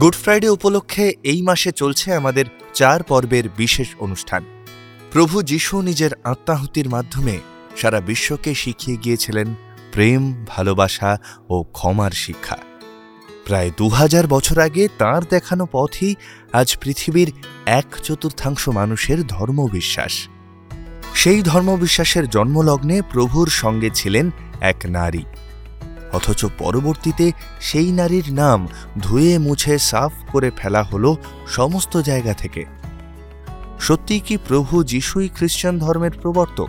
Good Friday উপলক্ষে এই মাসে চলছে আমাদের চার পর্বের বিশেষ অনুষ্ঠান। প্রভু যীশু নিজের আত্মাহুতির মাধ্যমে সারা বিশ্বকে শিখিয়ে গিয়েছিলেন প্রেম, ভালোবাসা ও ক্ষমার শিক্ষা। প্রায় দু হাজার বছর আগে তাঁর দেখানো পথই আজ পৃথিবীর এক চতুর্থাংশ মানুষের ধর্মবিশ্বাস। সেই ধর্মবিশ্বাসের জন্মলগ্নে প্রভুর সঙ্গে ছিলেন এক নারী। অথচ পরবর্তীতে সেই নারীর নাম ধুয়ে মুছে সাফ করে ফেলা হলো সমস্ত জায়গা থেকে। সত্যি কি প্রভু যিশুই খ্রিস্টান ধর্মের প্রবর্তক,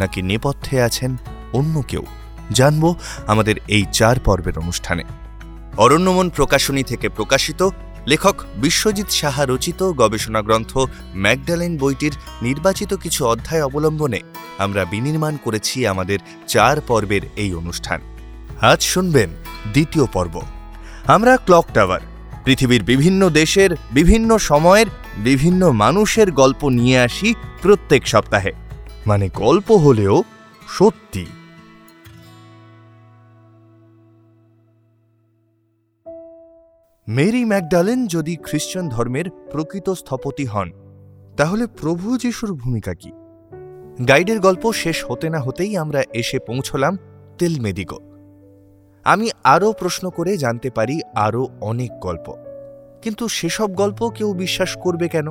নাকি নেপথ্যে আছেন অন্য কেউ? জানব আমাদের এই চার পর্বের অনুষ্ঠানে। অরণ্যমন প্রকাশনী থেকে প্রকাশিত লেখক বিশ্বজিৎ সাহা রচিত গবেষণা গ্রন্থ ম্যাকডালেন বইটির নির্বাচিত কিছু অধ্যায় অবলম্বনে আমরা বিনির্মাণ করেছি আমাদের চার পর্বের এই অনুষ্ঠান। আজ শুনবেন দ্বিতীয় পর্ব। আমরা ক্লক টাওয়ার, পৃথিবীর বিভিন্ন দেশের, বিভিন্ন সময়ের, বিভিন্ন মানুষের গল্প নিয়ে আসি প্রত্যেক সপ্তাহে। মানে গল্প হলেও সত্যি। মেরি ম্যাকডালেন যদি খ্রিস্টান ধর্মের প্রকৃত স্থপতি হন, তাহলে প্রভু যিশুর ভূমিকা কি? গাইডের গল্প শেষ হতে না হতেই আমরা এসে পৌঁছলাম তেলমেদিগো। আমি আরও প্রশ্ন করে জানতে পারি আরও অনেক গল্প। কিন্তু সেসব গল্প কেউ বিশ্বাস করবে কেন?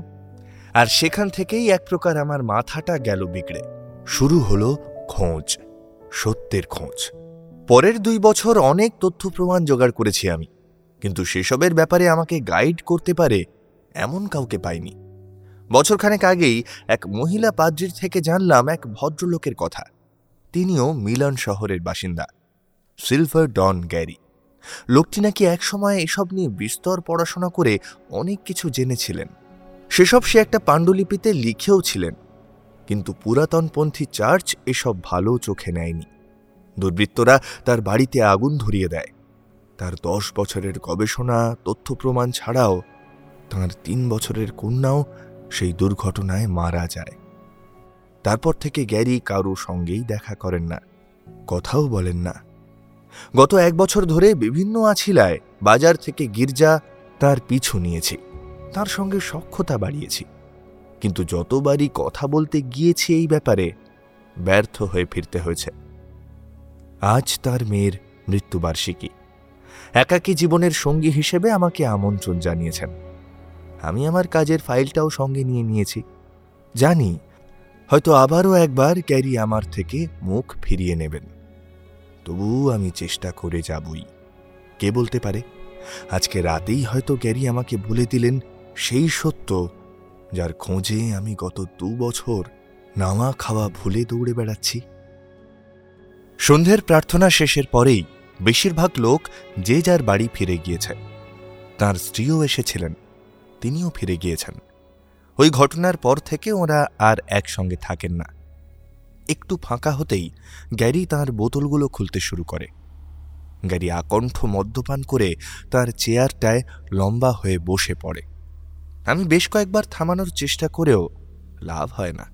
আর সেখান থেকেই এক প্রকার আমার মাথাটা গেল বিগড়ে। শুরু হলো খোঁজ, সত্যের খোঁজ। পরের দুই বছর অনেক তথ্য প্রমাণ জোগাড় করেছি আমি। কিন্তু সেসবের ব্যাপারে আমাকে গাইড করতে পারে এমন কাউকে পাইনি। বছরখানেক আগেই এক মহিলা পাদ্রির থেকে জানলাম এক ভদ্রলোকের কথা। তিনিও মিলন শহরের বাসিন্দা। Silver Don Garry. লোকটি নাকি একসময় এসব নিয়ে বিস্তর পড়াশোনা করে অনেক কিছু জেনেছিলেন। সেসব সে একটা পাণ্ডুলিপিতে লিখেও ছিলেন। কিন্তু পুরাতনপন্থী চার্চ এসব ভালো চোখে নেয়নি। দুর্বৃত্তরা তার বাড়িতে আগুন ধরিয়ে দেয়। তার দশ বছরের গবেষণা, তথ্য প্রমাণ ছাড়াও তাঁর তিন বছরের কন্যাও সেই দুর্ঘটনায় মারা যায়। তারপর থেকে গ্যারি কারও সঙ্গেই দেখা করেন না। কথাও বলেন না। গত এক বছর ধরে বিভিন্ন আছিলায় বাজার থেকে গির্জা তার পিছু নিয়েছি, তার সঙ্গে সক্ষতা বাড়িয়েছি। কিন্তু যতবারই কথা বলতে গিয়েছি এই ব্যাপারে, ব্যর্থ হয়ে ফিরতে হয়েছে। আজ তার মেয়ের মৃত্যুবার্ষিকী। একাকী জীবনের সঙ্গী হিসেবে আমাকে আমন্ত্রণ জানিয়েছেন। আমি আমার কাজের ফাইলটাও সঙ্গে নিয়ে নিয়েছি। জানি, হয়তো আবারও একবার ক্যারি আমার থেকে মুখ ফিরিয়ে নেবেন। তবু আমি চেষ্টা করে যাবই। কে বলতে পারে? আজকে রাতেই হয়তো গ্যারি আমাকে বলে দিলেন সেই সত্য যার খোঁজে আমি গত দু বছর নামা খাওয়া ভুলে দৌড়ে বেড়াচ্ছি। সন্ধ্যের প্রার্থনা শেষের পরেই বেশিরভাগ লোক যে যার বাড়ি ফিরে গিয়েছে। তার স্ত্রীও এসেছিলেন, তিনিও ফিরে গিয়েছেন। ওই ঘটনার পর থেকে ওরা আর একসঙ্গে থাকেন না। একটু ফাঁকা হতেই গ্যারি তার বোতলগুলো খুলতে শুরু করে। গ্যারি আকণ্ঠ মদ্যপান করে তার চেয়ারটায় লম্বা হয়ে বসে পড়ে। আমি বেশ কয়েকবার থামানোর চেষ্টা করেও লাভ হয় না।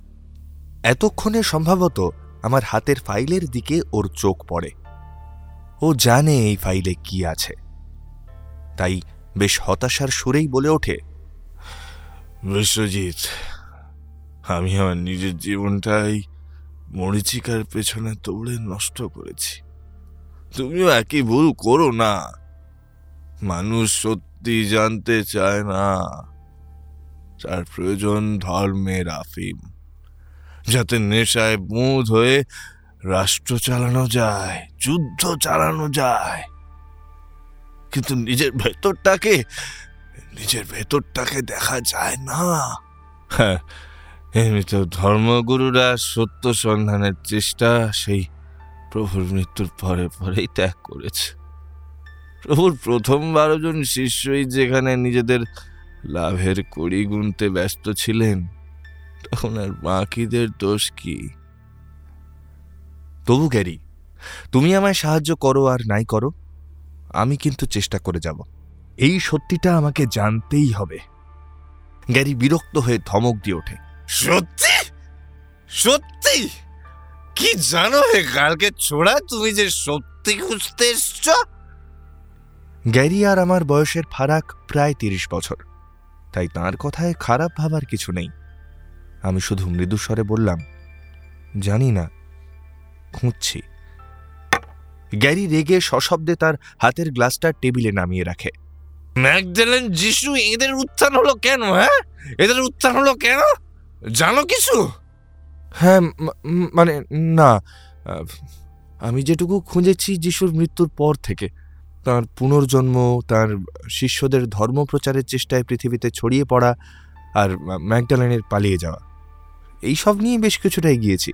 এতক্ষণে সম্ভবত আমার হাতের ফাইলের দিকে ওর চোখ পড়ে। ও জানে এই ফাইলে কি আছে। তাই বেশ হতাশার সুরেই বলে ওঠে, বিশ্বজিৎ, আমি আমার নিজের জীবনটাই মরিচিকার পেছনে দৌড়ে নষ্ট করেছি। তুমিও একই ভুল করো না। মানুষ সত্যি জানতে চায় না। তার প্রয়োজন ধর্মের আফিম, যাতে নেশায় বুঁদ হয়ে রাষ্ট্র চালানো যায়, যুদ্ধ চালানো যায়। কিন্তু নিজের ভেতরটাকে নিজের ভেতরটাকে দেখা যায় না। হ্যাঁ এমনিতে ধর্মগুরুরা সত্য সন্ধানের চেষ্টা সেই প্রভুর মৃত্যুর পরে পরেই ত্যাগ করেছে। প্রভুর প্রথম বারো জন শিষ্যই যেখানে নিজেদের লাভের কড়ি গুনতে ব্যস্ত ছিলেন, তখন আর বাকিদের দোষ কি? তবু গ্যারি তুমি আমায় সাহায্য করো আর নাই করো, আমি কিন্তু চেষ্টা করে যাব। এই সত্যিটা আমাকে জানতেই হবে। গ্যারি বিরক্ত হয়ে ধমক দিয়ে ওঠে। সত্যি? সত্যি? কি জানো হে, কালকে ছোড়া তুমি যে সত্যি খুঁজতে এসছ? গ্যারি আর আমার বয়সের ফারাক প্রায় তিরিশ বছর। তাই তার কথায় খারাপ ভাবার কিছু নেই। আমি শুধু মৃদুস্বরে বললাম, জানি না, খুঁজছি। গ্যারি রেগে সশব্দে তার হাতের গ্লাসটা টেবিলে নামিয়ে রাখে। ম্যাকডেলেন, যিশু, এদের উত্থান হলো কেন হ্যাঁ? এদের উত্থান হলো কেন? জানো কিছু? হ্যাঁ মানে না। আমি যেটুকু খুঁজেছি যিশুর মৃত্যুর পর থেকে। তার পুনর্জন্ম তার শিষ্যদের ধর্ম প্রচারের চেষ্টায় পৃথিবীতে ছড়িয়ে পড়া আর ম্যাকডালেনের পালিয়ে যাওয়া। এই সব নিয়ে বেশ কিছুটা এগিয়েছি।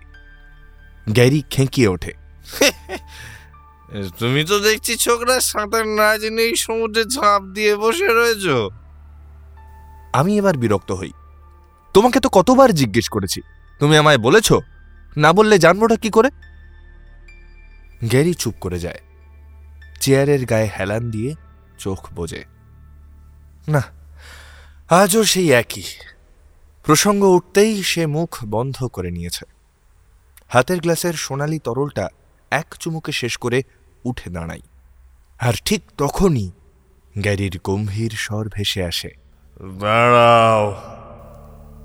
গ্যারি খেঁকিয়ে ওঠে। তুমি তো দেখছি ছোকরা সাঁতার না জেনেই সমুদ্রে ঝাঁপ দিয়ে বসে রয়েছো। আমি এবার বিরক্ত হই। তোমাকে তো কতবার জিজ্ঞেস করেছি। তুমি আমায় বলেছ, না বললে জানবোটা কি করে? গ্যারি চুপ করে যায়। চেয়ারের গায়ে হেলান দিয়ে চোখ বোঝে। না, আজও সেই একই। প্রসঙ্গ উঠতেই সে মুখ বন্ধ করে নিয়েছে। হাতের গ্লাসের সোনালি তরলটা এক চুমুকে শেষ করে উঠে দাঁড়াই আর ঠিক তখনই গ্যারির গম্ভীর স্বর ভেসে আসে। দাঁড়াও।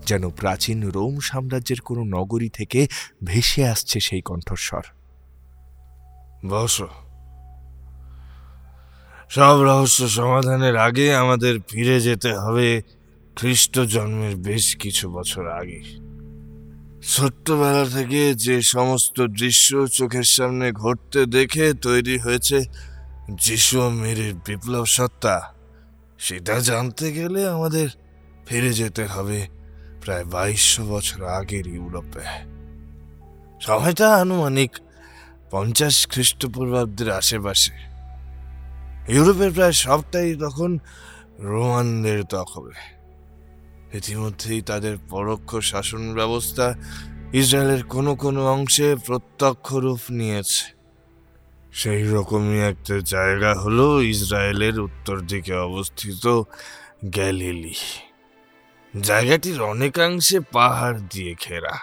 যেন প্রাচীন রোম সাম্রাজ্যের কোনো নগরী থেকে ভেসে আসছে সেই কণ্ঠস্বর। বসো। সব রহস্য সমাধানের আগে আমাদের ফিরে যেতে হবে খ্রিস্ট জন্মের বেশ কিছু বছর আগে। ছোট্টবেলা থেকে যে সমস্ত দৃশ্য চোখের সামনে ঘটতে দেখে তৈরি হয়েছে যিশু মেরির বিপ্লব সত্তা, সেটা জানতে গেলে আমাদের ফিরে যেতে হবে। প্রায় বাইশশো বছর আগের ইউরোপে। সময়টা আনুমানিক পঞ্চাশ খ্রিস্টপূর্বাব্দের আশেপাশে। ইউরোপের প্রায় সবটাই তখন রোমানদের দখলে ইতিমধ্যেই তাদের পরোক্ষ শাসন ব্যবস্থা ইসরায়েলের কোনো কোনো অংশে প্রত্যক্ষ রূপ নিয়েছে। সেই রকমই একটা জায়গা হলো ইসরায়েলের উত্তর দিকে অবস্থিত গ্যালিলি। জায়গাটির অনেকাংশে পাহাড় দিয়ে ঘেরা।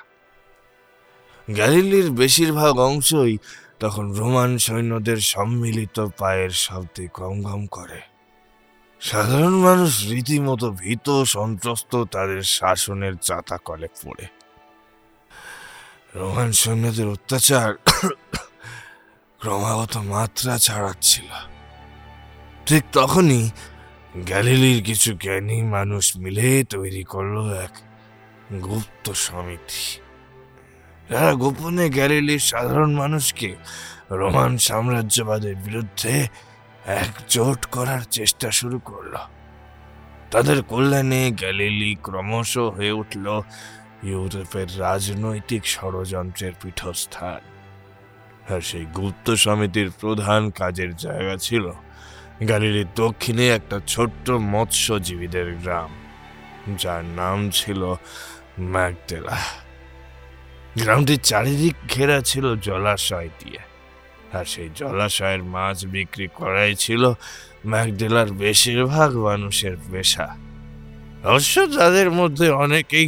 গ্যালিলির বেশিরভাগ অংশই তখন রোমান সৈন্যদের সম্মিলিত পায়ের শব্দে গম গম করে। সাধারণ মানুষ রীতিমতো ভীত, সন্ত্রস্ত, তাদের শাসনের চাতাকলে পড়ে। রোমান সৈন্যদের অত্যাচার ক্রমাগত মাত্রা ছাড়াচ্ছিল। ঠিক তখনই গ্যালিলির কিছু জ্ঞানী মানুষ মিলে তৈরি করল এক গুপ্ত সমিতি। যারা গোপনে গ্যালিলির সাধারণ মানুষকে রোমান সাম্রাজ্যবাদের বিরুদ্ধে একজোট করার চেষ্টা শুরু করল। তাদের কল্যাণে গ্যালিলি ক্রমশ হয়ে উঠল ইউরোপের রাজনৈতিক ষড়যন্ত্রের পীঠস্থান। আর সেই গুপ্ত সমিতির প্রধান কাজের জায়গা ছিল গ্যালিলির দক্ষিণে একটা ছোট্ট মৎস্যজীবীদের গ্রাম, যার নাম ছিল ম্যাকডেলা। গ্রামটির চারিদিক ঘেরা ছিল জলাশয় দিয়ে, আর সেই জলাশয়ের মাছ বিক্রি করাই ছিল ম্যাকডেলার বেশিরভাগ মানুষের পেশা। অবশ্য তাদের মধ্যে অনেকেই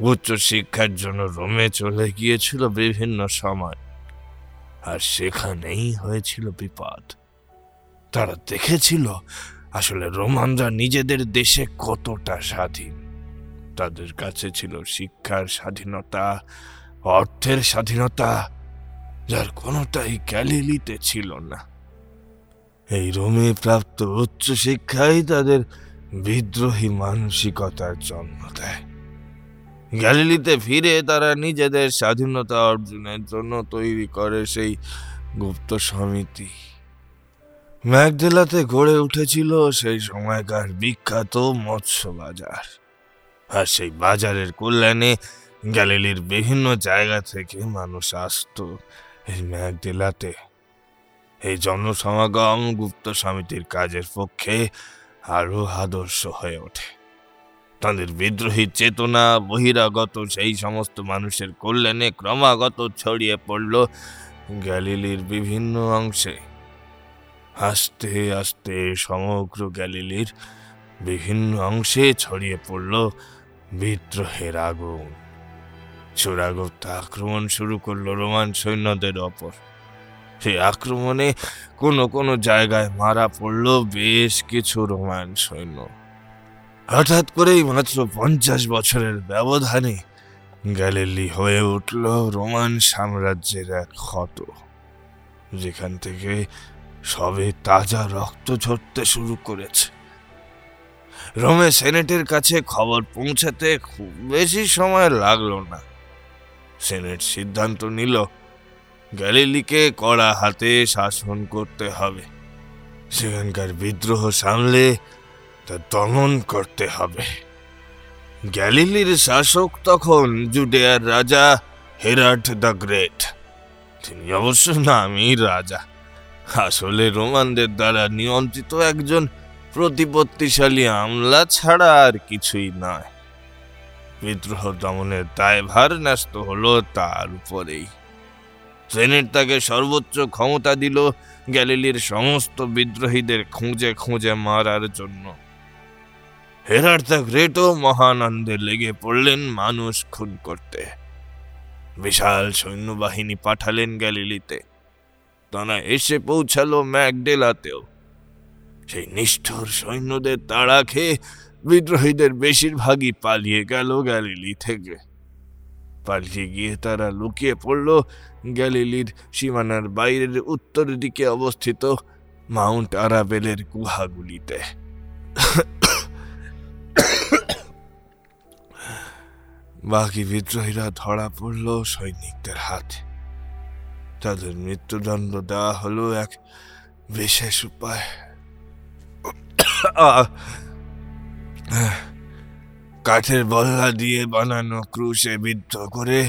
উচ্চ শিক্ষার জন্য রোমে চলে গিয়েছিল বিভিন্ন সময়, আর সেখানেই হয়েছিল বিপদ। তারা দেখেছিল আসলে রোমানরা নিজেদের দেশে কতটা স্বাধীন। তাদের কাছে ছিল শিক্ষার স্বাধীনতা, অর্থের স্বাধীনতা, যার কোনোটাই গ্যালিলিতে ছিল না। এই রোমে প্রাপ্ত উচ্চ শিক্ষাই তাদের বিদ্রোহী মানসিকতার জন্ম দেয়। গ্যালিলিতে ফিরে তারা নিজেদের স্বাধীনতা অর্জনের জন্য তৈরি করে সেই গুপ্ত সমিতি। ম্যাকডেলাতে গড়ে উঠেছিল সেই সময়কার বিখ্যাত মৎস্য বাজার আর সেই বাজারের কল্যাণে গ্যালিলির বিভিন্ন জায়গা থেকে মানুষ আসতো এই ম্যাকডেলাতে। এই জনসমাগম গুপ্ত সমিতির কাজের পক্ষে আরও আদর্শ হয়ে ওঠে। তাদের বিদ্রোহী চেতনা, বহিরাগত সেই সমস্ত মানুষের কল্যাণে ক্রমাগত ছড়িয়ে পড়ল গ্যালিলির বিভিন্ন অংশে। আস্তে আস্তে সমগ্র গ্যালিলির বিভিন্ন অংশে ছড়িয়ে পড়ল বিদ্রোহের আগুন। চোরাগুপ্ত আক্রমণ শুরু করল রোমান সৈন্যদের ওপর। সেই আক্রমণে কোনো কোনো জায়গায় মারা পড়ল বেশ কিছু রোমান সৈন্য। হঠাৎ করেই মাত্র পঞ্চাশ বছরের ব্যবধানে গ্যালিলি হয়ে উঠল রোমান সাম্রাজ্যের এক ক্ষত, যেখান থেকে সবে তাজা রক্ত ঝরতে শুরু করেছে। রোমে সেনেটের কাছে খবর পৌঁছাতে খুব বেশি সময় লাগল না। সেনেট সিদ্ধান্ত নিল, গ্যালিলিকে কড়া হাতে শাসন করতে হবে। সেখানকার বিদ্রোহ সামলে তা দমন করতে হবে। গ্যালিলির শাসক তখন জুডেয়ার রাজা হেরাট দ্য গ্রেট। তিনি অবশ্য নামই রাজা। আসলে রোমানদের দ্বারা নিয়ন্ত্রিত একজন প্রতিপত্তিশালী আমলা ছাড়া আর কিছুই নয়। বিদ্রোহ দমনের দায়ভার ন্যস্ত হলো তার উপরেই। সেনেট তাকে সর্বোচ্চ ক্ষমতা দিল গ্যালিলির সমস্ত বিদ্রোহীদের খুঁজে খুঁজে মারার জন্য। হেরার দ্য গ্রেটও মহানন্দে লেগে পড়লেন মানুষ খুন করতে। বিশাল সৈন্যবাহিনী পাঠালেন গ্যালিলিতে। তারা এসে পৌঁছালো ম্যাকডেলাতেও। সেই নিষ্ঠুর সৈন্যদের তাড়া খেয়ে বিদ্রোহীদের বেশিরভাগই পালিয়ে গেল গ্যালিলি থেকে। পালিয়ে গিয়ে তারা লুকিয়ে পড়ল গ্যালিলির সীমানার বাইরের উত্তর দিকে অবস্থিত মাউন্ট আরাবেলের গুহাগুলিতে। বাকি বিদ্রোহীরা ধরা পড়ল সৈনিকদের হাতে। তাদের মৃত্যুদণ্ড দেওয়া হলো এক বিশেষ উপায়। কাঠের বল্লা দিয়ে বানানো ক্রুশে বিদ্ধ করে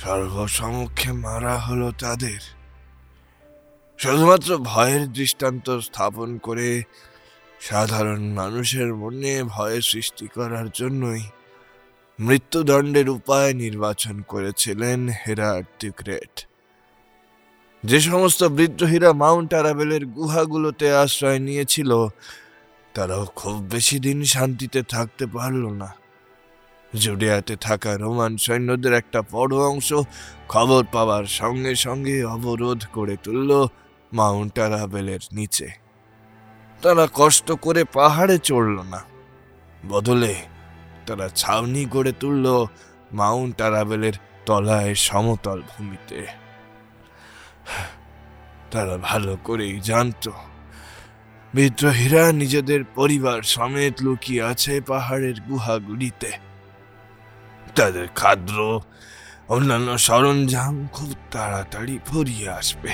সর্বসমক্ষে মারা হলো তাদের। শুধুমাত্র ভয়ের দৃষ্টান্ত স্থাপন করে সাধারণ মানুষের মনে ভয় সৃষ্টি করার জন্যই মৃত্যুদণ্ডের উপায় নির্বাচন করেছিলেন হেরাট দি গ্রেট। যে সমস্ত বিদ্রোহীরা মাউন্ট আরাবেলের গুহাগুলোতে আশ্রয় নিয়েছিল, তারাও খুব বেশি দিন শান্তিতে থাকতে পারল না। জুডিয়াতে থাকা রোমান সৈন্যদের একটা বড় অংশ খবর পাওয়ার সঙ্গে সঙ্গে অবরোধ করে তুলল মাউন্ট আরাবেলের নিচে। তারা কষ্ট করে পাহাড়ে চড়ল না। বদলে তারা ছাউনি গড়ে তুলল মাউন্ট আরাবেলের তলায় সমতল ভূমিতে। তারা ভালো করেই জানত। বিদ্রোহীরা নিজেদের পরিবার সমেত লুকিয়ে আছে পাহাড়ের গুহাগুলিতে। তাদের খাদ্য, অন্যান্য সরঞ্জাম খুব তাড়াতাড়ি ফুরিয়ে আসবে।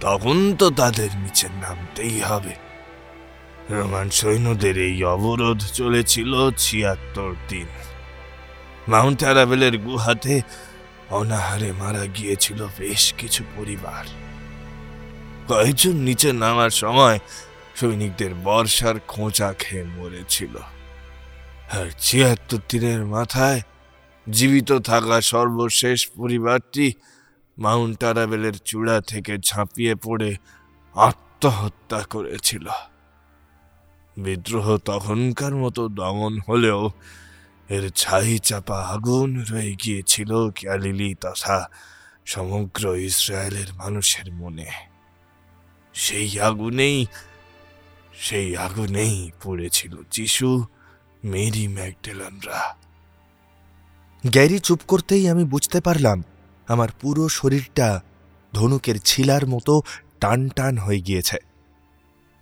তখন তো তাদের নিচে নামতেই হবে। রোমান সৈন্যদের এই অবরোধ চলেছিল ছিয়াত্তর দিন। মাউন্ট অ্যারাবেলের গুহাতে অনাহারে মারা গিয়েছিল বেশ কিছু পরিবার। কয়েকজন নিচে নামার সময় সৈনিকদের বর্ষার খোঁচা খেয়ে মরেছিল। আর ছিয়াত্তর দিনের মাথায় জীবিত থাকা সর্বশেষ পরিবারটি মাউন্ট আরাবেলের চূড়া থেকে ঝাঁপিয়ে পড়ে আত্মহত্যা করেছিল। বিদ্রোহ তখনকার মতো দমন হলেও এর ছাই চাপা আগুন রয়ে গিয়েছিল গ্যালিলি তথা সমগ্র ইসরায়েলের মানুষের মনে। সেই আগুনেই সেই আগুনেই পড়েছিল যিশু, মেরি ম্যাকডেলানরা। গ্যারি, চুপ করতেই আমি বুঝতে পারলাম, আমার পুরো শরীরটা ধনুকের ছিলার মতো টান টান হয়ে গিয়েছে।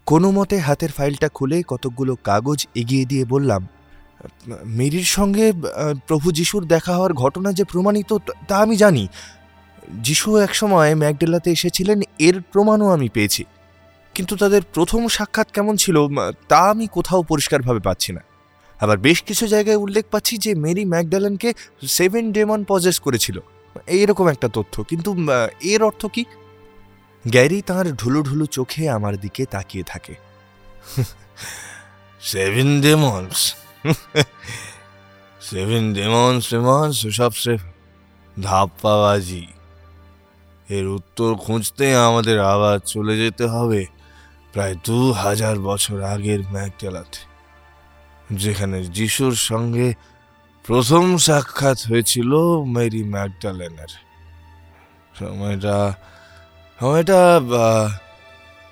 কোনো মতে হাতের ফাইলটা খুলে কতকগুলো কাগজ এগিয়ে দিয়ে বললাম মেরির সঙ্গে প্রভু যিশুর দেখা হওয়ার ঘটনা যে প্রমাণিত, তা- আমি জানি। যিশু একসময় ম্যাকডেলাতে এসেছিলেন, এর প্রমাণও আমি পেয়েছি। কিন্তু তাদের প্রথম সাক্ষাৎ কেমন ছিল তা আমি কোথাও পরিষ্কারভাবে পাচ্ছি না। আবার বেশ কিছু জায়গায় উল্লেখ পাচ্ছি যে মেরি ম্যাকডালানকে সেভেন ডেমন পজেস করেছিল। এইরকম একটা তথ্য, কিন্তু এর অর্থ কি? গ্যারি তাঁর ঢুলু ঢুলু চোখে আমার দিকে তাকিয়ে থাকে। Seven demons? Seven demons famous সব সে ধাপ্পাবাজি এর উত্তর খুঁজতে আমাদের আবার চলে যেতে হবে প্রায় দু হাজার বছর আগের ম্যাকডেলাতে, যেখানে যিশুর সঙ্গে প্রথম সাক্ষাৎ হয়েছিল মেরি ম্যাকডালেনের। সময়টা সময়টা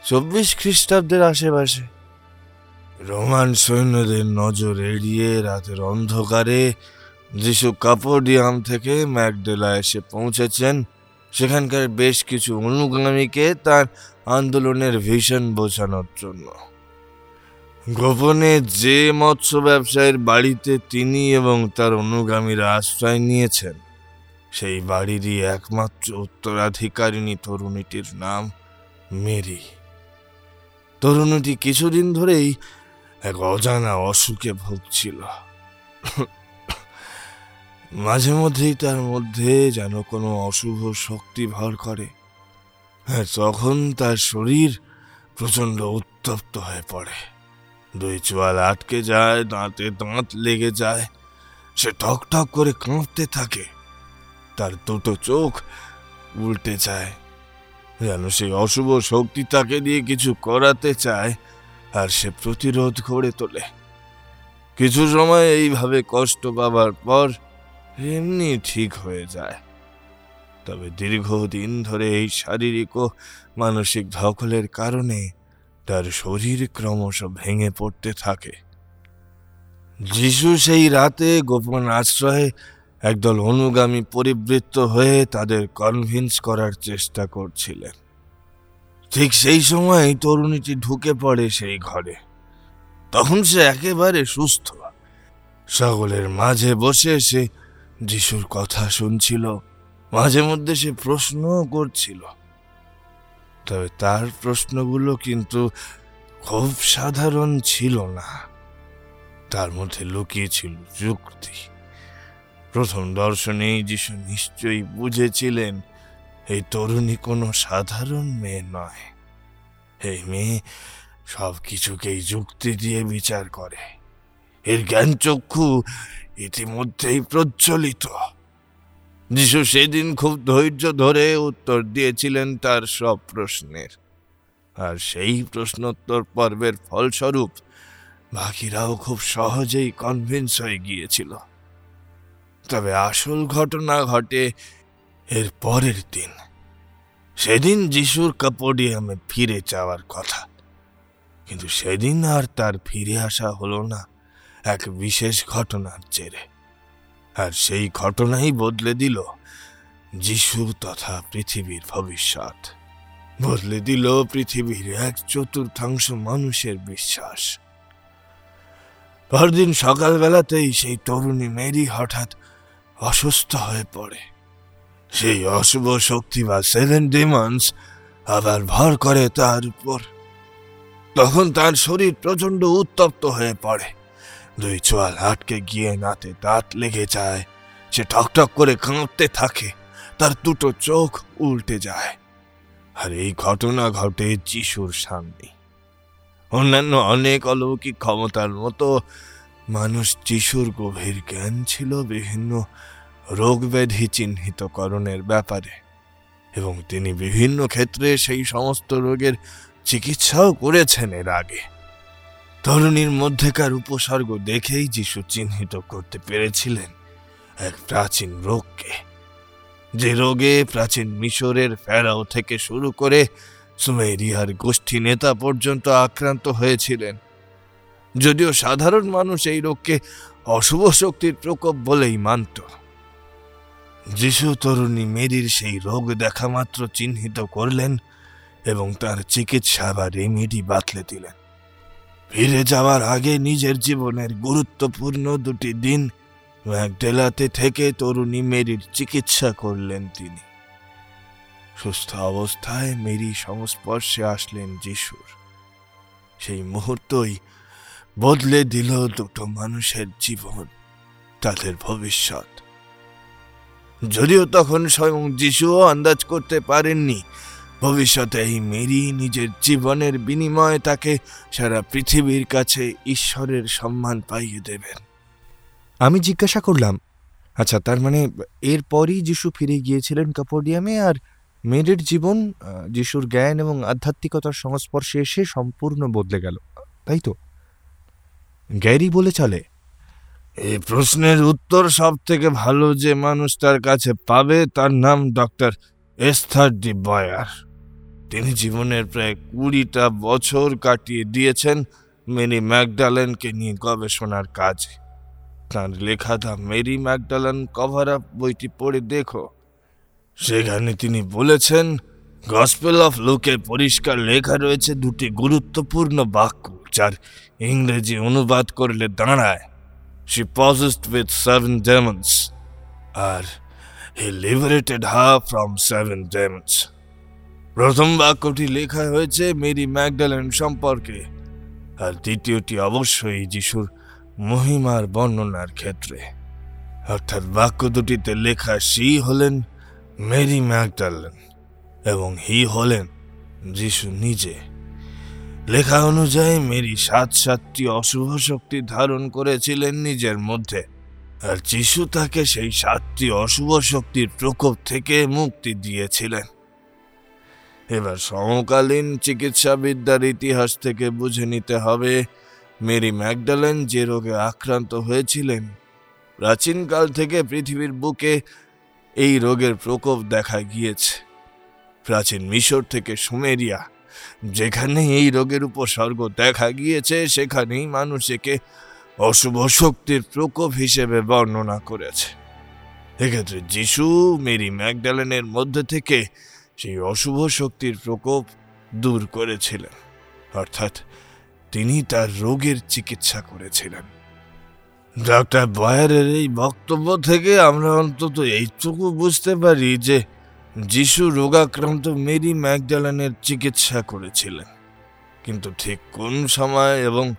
চব্বিশ খ্রিস্টাব্দের আশেপাশে। রোমান সৈন্যদের নজর এড়িয়ে রাতের অন্ধকারে যিশু কাপোডিয়াম থেকে ম্যাকডেলা এসে পৌঁছেছেন। সেখানকার বেশ কিছু অনুগামীকে তার আন্দোলনের ভীষণ বোঝানোর জন্য। গোপনে যে মৎস্য ব্যবসায়ীর বাড়িতে তিনি এবং তার অনুগামীরা আশ্রয় নিয়েছেন, সেই বাড়িরই একমাত্র উত্তরাধিকারিণী তরুণীটির নাম মেরি। তরুণীটি কিছুদিন ধরেই এক অজানা অসুখে ভুগছিল। মাঝে মধ্যেই তার মধ্যে যেন কোনো অশুভ শক্তি ভর করে। হ্যাঁ তখন তার শরীর প্রচণ্ড উত্তপ্ত হয়ে পড়ে। দুই চোয়াল আটকে যায়, দাঁতে দাঁত লেগে যায়, সে ঠক ঠক করে কাঁপতে থাকে। তার দুটো চোখ উল্টে যায়। যেন সেই অশুভ শক্তি তাকে দিয়ে কিছু করাতে চায় আর সে প্রতিরোধ গড়ে তোলে। কিছু সময় এইভাবে কষ্ট পাবার পর এমনি ঠিক হয়ে যায়। তবে দীর্ঘদিন ধরে এই শারীরিক ও মানসিক ধকলের কারণে তার শরীর ক্রমশ ভেঙে পড়তে থাকে। যিশু সেই রাতে গোপন আশ্রয়ে একদল অনুগামী পরিবৃত্ত হয়ে তাদের কনভিন্স করার চেষ্টা করছিলেন। ঠিক সেই সময় তরুণীটি ঢুকে পড়ে সেই ঘরে। তখন সে একেবারে সুস্থ। সকলের মাঝে বসে সে যিশুর কথা শুনছিল, মাঝে মধ্যে সে প্রশ্নও করছিল। তবে তার প্রশ্নগুলো কিন্তু খুব সাধারণ ছিল না। তার মধ্যে লুকিয়ে ছিল যুক্তি। প্রথম দর্শনেই যিশু নিশ্চয়ই বুঝেছিলেন এই তরুণী কোনো সাধারণ মেয়ে নয়। এই মেয়ে সব কিছুকেই যুক্তি দিয়ে বিচার করে। এর জ্ঞান চক্ষু ইতিমধ্যেই প্রজ্বলিত। যিশু সেদিন খুব ধৈর্য ধরে উত্তর দিয়েছিলেন তার সব প্রশ্নের। আর সেই প্রশ্নোত্তর পর্বের ফলস্বরূপ বাকিরাও খুব সহজেই কনভিন্স হয়ে গিয়েছিল। তবে আসল ঘটনা ঘটে এর পরের দিন। সেদিন যিশুর কাপোডিয়ামে ফিরে যাওয়ার কথা। কিন্তু সেদিন আর তার ফিরে আসা হলো না এক বিশেষ ঘটনার জেরে। আর সেই ঘটনাই বদলে দিল যিশু তথা পৃথিবীর ভবিষ্যৎ। বদলে দিল পৃথিবীর এক চতুর্থাংশ মানুষের বিশ্বাস। পরদিন সকালবেলাতেই সেই তরুণী মেরি হঠাৎ অসুস্থ হয়ে পড়ে। সেই অশুভ শক্তি বা সেভেন ডিমন্স আবার ভর করে তার উপর। তখন তার শরীর প্রচণ্ড উত্তপ্ত হয়ে পড়ে। দুই চোয়াল আটকে গিয়ে নাতে দাঁত লেগে যায়। সে ঠকঠক করে কাঁপতে থাকে। তার দুটো চোখ উল্টে যায়। আর এই ঘটনা ঘটে যিশুর সামনে। অন্যান্য অনেক অলৌকিক ক্ষমতার মতো মানুষ যিশুর গভীর জ্ঞান ছিল, বিভিন্ন রোগ ব্যাধি চিহ্নিতকরণের ব্যাপারে। এবং তিনি বিভিন্ন ক্ষেত্রে সেই সমস্ত রোগের চিকিৎসাও করেছেন এর আগে। তরুণীর মধ্যেকার উপসর্গ দেখেই যিশু চিহ্নিত করতে পেরেছিলেন এক প্রাচীন রোগকে। যে রোগে প্রাচীন মিশরের ফেরাও থেকে শুরু করে সুমেরিয়ার গোষ্ঠী নেতা পর্যন্ত আক্রান্ত হয়েছিলেন। যদিও সাধারণ মানুষ এই রোগকে অশুভ শক্তির প্রকোপ বলেই মানত। যিশু তরুণী মেরির সেই রোগ দেখা মাত্র চিহ্নিত করলেন এবং তার চিকিৎসা বা রেমেডি বাতলে দিলেন। ফিরে যাওয়ার আগে নিজের জীবনের গুরুত্বপূর্ণ দুটি দিন ম্যাকডেলাতে থেকে তরুণী মেরির চিকিৎসা করলেন তিনি। সুস্থ অবস্থায় মেরি সংস্পর্শে আসলেন যিশুর। সেই মুহূর্তই বদলে দিল দুটো মানুষের জীবন, তাদের ভবিষ্যৎ। যদিও তখন স্বয়ং যিশুও আন্দাজ করতে পারেননি। ভবিষ্যতে এই মেরি নিজের জীবনের বিনিময়ে তাকে সারা পৃথিবীর কাছে ঈশ্বরের সম্মান পাইয়ে দেবেন। আমি জিজ্ঞাসা করলাম আচ্ছা তার মানে এরপরই যিশু ফিরে গিয়েছিলেন কাপোডিয়ামে আর মেয়ের জীবন যিশুর জ্ঞান এবং আধ্যাত্মিকতার সংস্পর্শে এসে সম্পূর্ণ বদলে গেল, তাই তো? গ্যারি বলে চলে এই প্রশ্নের উত্তর সব থেকে ভালো যে মানুষ তার কাছে পাবে, তার নাম ডক্টর এস্থার ডি বয়ার। তিনি জীবনের প্রায় কুড়িটা বছর কাটিয়ে দিয়েছেন মেরি ম্যাকডালেনকে নিয়ে গবেষণার কাজে। তার লেখা the Mary Magdalene cover up বইটি পড়ে দেখো। সেখানে তিনি বলেছেন গসপেল অফ লুকে পরিষ্কার লেখা রয়েছে দুটি গুরুত্বপূর্ণ বাক্য, যার ইংরেজি অনুবাদ করলে দাঁড়ায়। She possessed with seven demons R he liberated her from seven demons প্রথম বাক্যটি লেখা হয়েছে মেরি ম্যাকডালেন সম্পর্কে, আর দ্বিতীয়টি অবশ্যই যিশুর মহিমার বর্ণনার ক্ষেত্রে। অর্থাৎ বাক্য দুটিতে লেখা, সি হলেন মেরি ম্যাকডালেন এবং হি হলেন যিশু নিজে। লেখা অনুযায়ী, মেরি সাত সাতটি অশুভ শক্তি ধারণ করেছিলেন নিজের মধ্যে, আর যিশু তাকে সেই সাতটি অশুভ শক্তির প্রকোপ থেকে মুক্তি দিয়েছিলেন। এবার সমকালীন চিকিৎসাবিদ্যার ইতিহাস থেকে বুঝে নিতে হবে, মেরি ম্যাকডালেন যে রোগে আক্রান্ত হয়েছিলেন, প্রাচীনকাল থেকে পৃথিবীর বুকে এই রোগের প্রকোপ দেখা গিয়েছে। প্রাচীন মিশর থেকে সুমেরিয়া যেখানে এই রোগের উপসর্গ দেখা গিয়েছে, সেখানেই মানুষ একে অশুভ শক্তির প্রকোপ হিসেবে বর্ণনা করেছে। এক্ষেত্রে যিশু, মেরি ম্যাকডালেনের মধ্যে থেকে সেই অশুভ শক্তির প্রকোপ দূর করেছিলেন। অর্থাৎ তিনি তার রোগের চিকিৎসা করেছিলেন। ডক্টর বয়ারের এই বক্তব্য থেকে আমরা অন্তত এইটুকু বুঝতে পারি যে যিশু রোগাক্রান্ত মেরি ম্যাকডালানের চিকিৎসা করেছিলেন। কিন্তু ঠিক কোন সময় এবং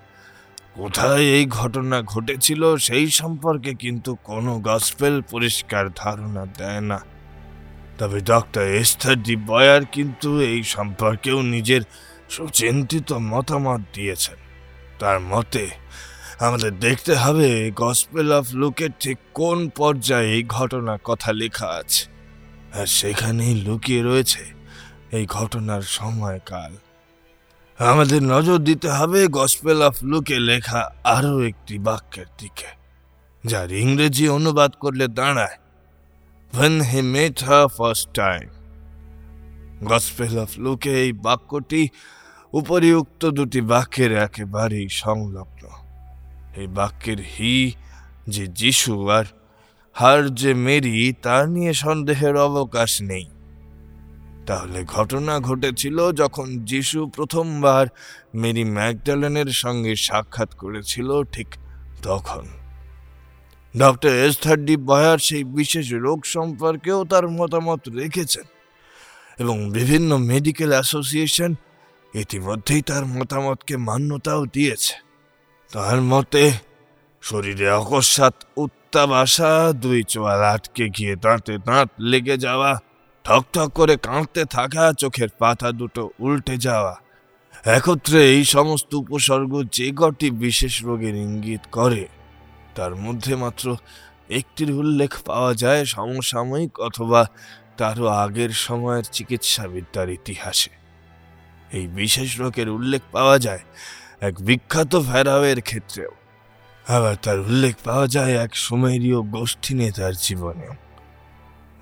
কোথায় এই ঘটনা ঘটেছিল সেই সম্পর্কে কিন্তু কোনো গসপেল পরিষ্কার ধারণা দেয় না। তবে ডক্টর এস্থার ডি বয়ার কিন্তু এই সম্পর্কেও নিজের সুচিন্তিত মতামত দিয়েছেন। তার মতে, আমাদের দেখতে হবে গসপেল অফ লুকের ঠিক কোন পর্যায়ে এই ঘটনার কথা লেখা আছে। আর সেখানেই লুকিয়ে রয়েছে এই ঘটনার সময়কাল। আমাদের নজর দিতে হবে গসপেল অফ লুকে লেখা আরও একটি বাক্যের দিকে, যার ইংরেজি অনুবাদ করলে দাঁড়ায় when he met her first time gospel of Luke এই বাক্যটি উপরিউক্ত দুটি বাক্যের একেবারেই সংলগ্ন। এই বাক্যের হি, যে যিশু আর হার যে মেরি তা নিয়ে সন্দেহের অবকাশ নেই। তাহলে ঘটনা ঘটেছিল যখন যিশু প্রথমবার মেরি ম্যাকডালেনের সঙ্গে সাক্ষাৎ করেছিল ঠিক তখন। ডক্টর এস্থার ডি বয়ার সেই বিশেষ রোগ সম্পর্কেও তার মতামত রেখেছেন এবং বিভিন্ন মেডিকেল অ্যাসোসিয়েশন ইতিমধ্যেই তার মতামতকে মান্যতাও দিয়েছে। তার মতে শরীরে অকস্মাৎ উত্তাপ আসা, দুই চোয়াল আটকে গিয়ে দাঁতে দাঁত লেগে যাওয়া, ঠক ঠক করে কাঁদতে থাকা, চোখের পাতা দুটো উল্টে যাওয়া। একত্রে এই সমস্ত উপসর্গ যে কটি বিশেষ রোগের ইঙ্গিত করে, তার মধ্যে মাত্র একটির উল্লেখ পাওয়া যায় সমসাময়িক অথবা তারও আগের সময়ের চিকিৎসাবিদ্যার ইতিহাসে। এই বিশেষ রোগের উল্লেখ পাওয়া যায় এক বিখ্যাত ফেরাওয়ের ক্ষেত্রেও। আবার তার উল্লেখ পাওয়া যায় এক সুমেরীয় গোষ্ঠী নেতার জীবনেও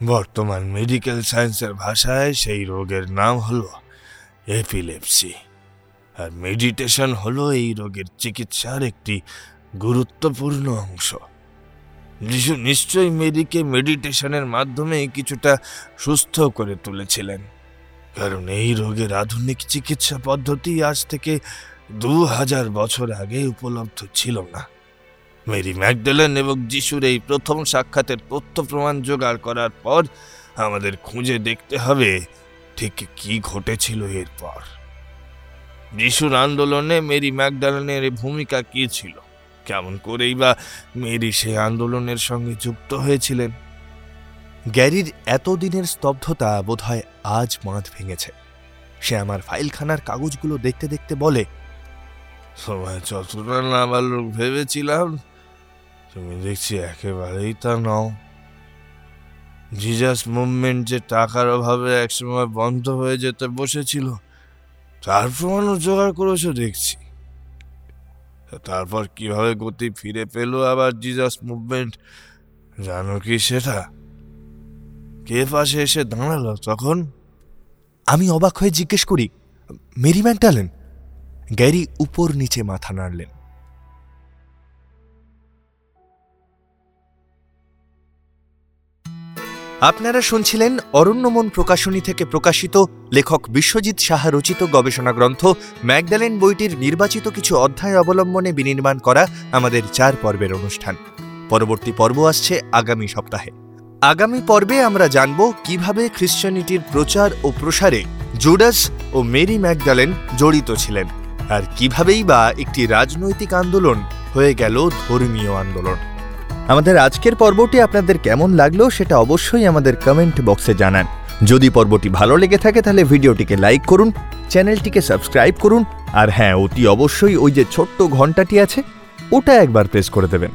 বর্তমান মেডিকেল সায়েন্সের ভাষায় সেই রোগের নাম হলো এপিলেপসি আর মেডিটেশন হলো এই রোগের চিকিৎসার একটি গুরুত্বপূর্ণ অংশ। যিশু নিশ্চয়ই মেরিকে মেডিটেশনের মাধ্যমে কিছুটা সুস্থ করে তুলেছিলেন। কারণ এই রোগের আধুনিক চিকিৎসা পদ্ধতি আজ থেকে দু হাজার বছর আগে উপলব্ধ ছিল না। মেরি ম্যাকডেলেন এবং যিশুর এই প্রথম সাক্ষাতের তথ্য প্রমাণ জোগাড় করার পর আমাদের খুঁজে দেখতে হবে ঠিক কি ঘটেছিল এরপর। যিশুর আন্দোলনে মেরি ম্যাকডালেনের ভূমিকা কি ছিল? কেমন করেই বা মেরি সেই আন্দোলনের সঙ্গে যুক্ত হয়েছিলেন? গ্যারির এতদিনের স্তব্ধতা বোধহয় আজ বাঁধ ভেঙেছে। সে আমার ফাইলখানার কাগজগুলো দেখতে দেখতে বলে সময় যতটা নাবালক ভেবেছিলাম তুমি দেখছি একেবারেই তা নও। জিজাস মুভমেন্ট যে টাকার অভাবে একসময় বন্ধ হয়ে যেতে বসেছিল, তার প্রমাণও জোগাড় করেছ দেখছি। তারপর কীভাবে গতি ফিরে পেল আবার জিজাস মুভমেন্ট জানো কি সেটা? কে পাশে এসে দাঁড়াল তখন? আমি অবাক হয়ে জিজ্ঞেস করি, মেরি ম্যাকডালেন গ্যারি উপর নিচে মাথা নাড়লেন। আপনারা শুনছিলেন অরণ্যমন প্রকাশনী থেকে প্রকাশিত লেখক বিশ্বজিৎ সাহা রচিত গবেষণা গ্রন্থ ম্যাকডালেন বইটির নির্বাচিত কিছু অধ্যায় অবলম্বনে বিনির্মাণ করা আমাদের চার পর্বের অনুষ্ঠান। পরবর্তী পর্ব আসছে আগামী সপ্তাহে। আগামী পর্বে আমরা জানব কীভাবে খ্রিশ্চানিটির প্রচার ও প্রসারে জুডাস ও মেরি ম্যাকডালেন জড়িত ছিলেন আর কিভাবেই বা একটি রাজনৈতিক আন্দোলন হয়ে গেল ধর্মীয় আন্দোলন। আমাদের আজকের পর্বটি আপনাদের কেমন লাগল সেটা অবশ্যই আমাদের কমেন্ট বক্সে জানান। যদি পর্বটি ভালো লেগে থাকে তাহলে ভিডিওটিকে লাইক করুন চ্যানেলটিকে সাবস্ক্রাইব করুন, আর হ্যাঁ অতি অবশ্যই ওই যে ছোট্ট ঘন্টাটি আছে, ওটা একবার প্রেস করে দেবেন।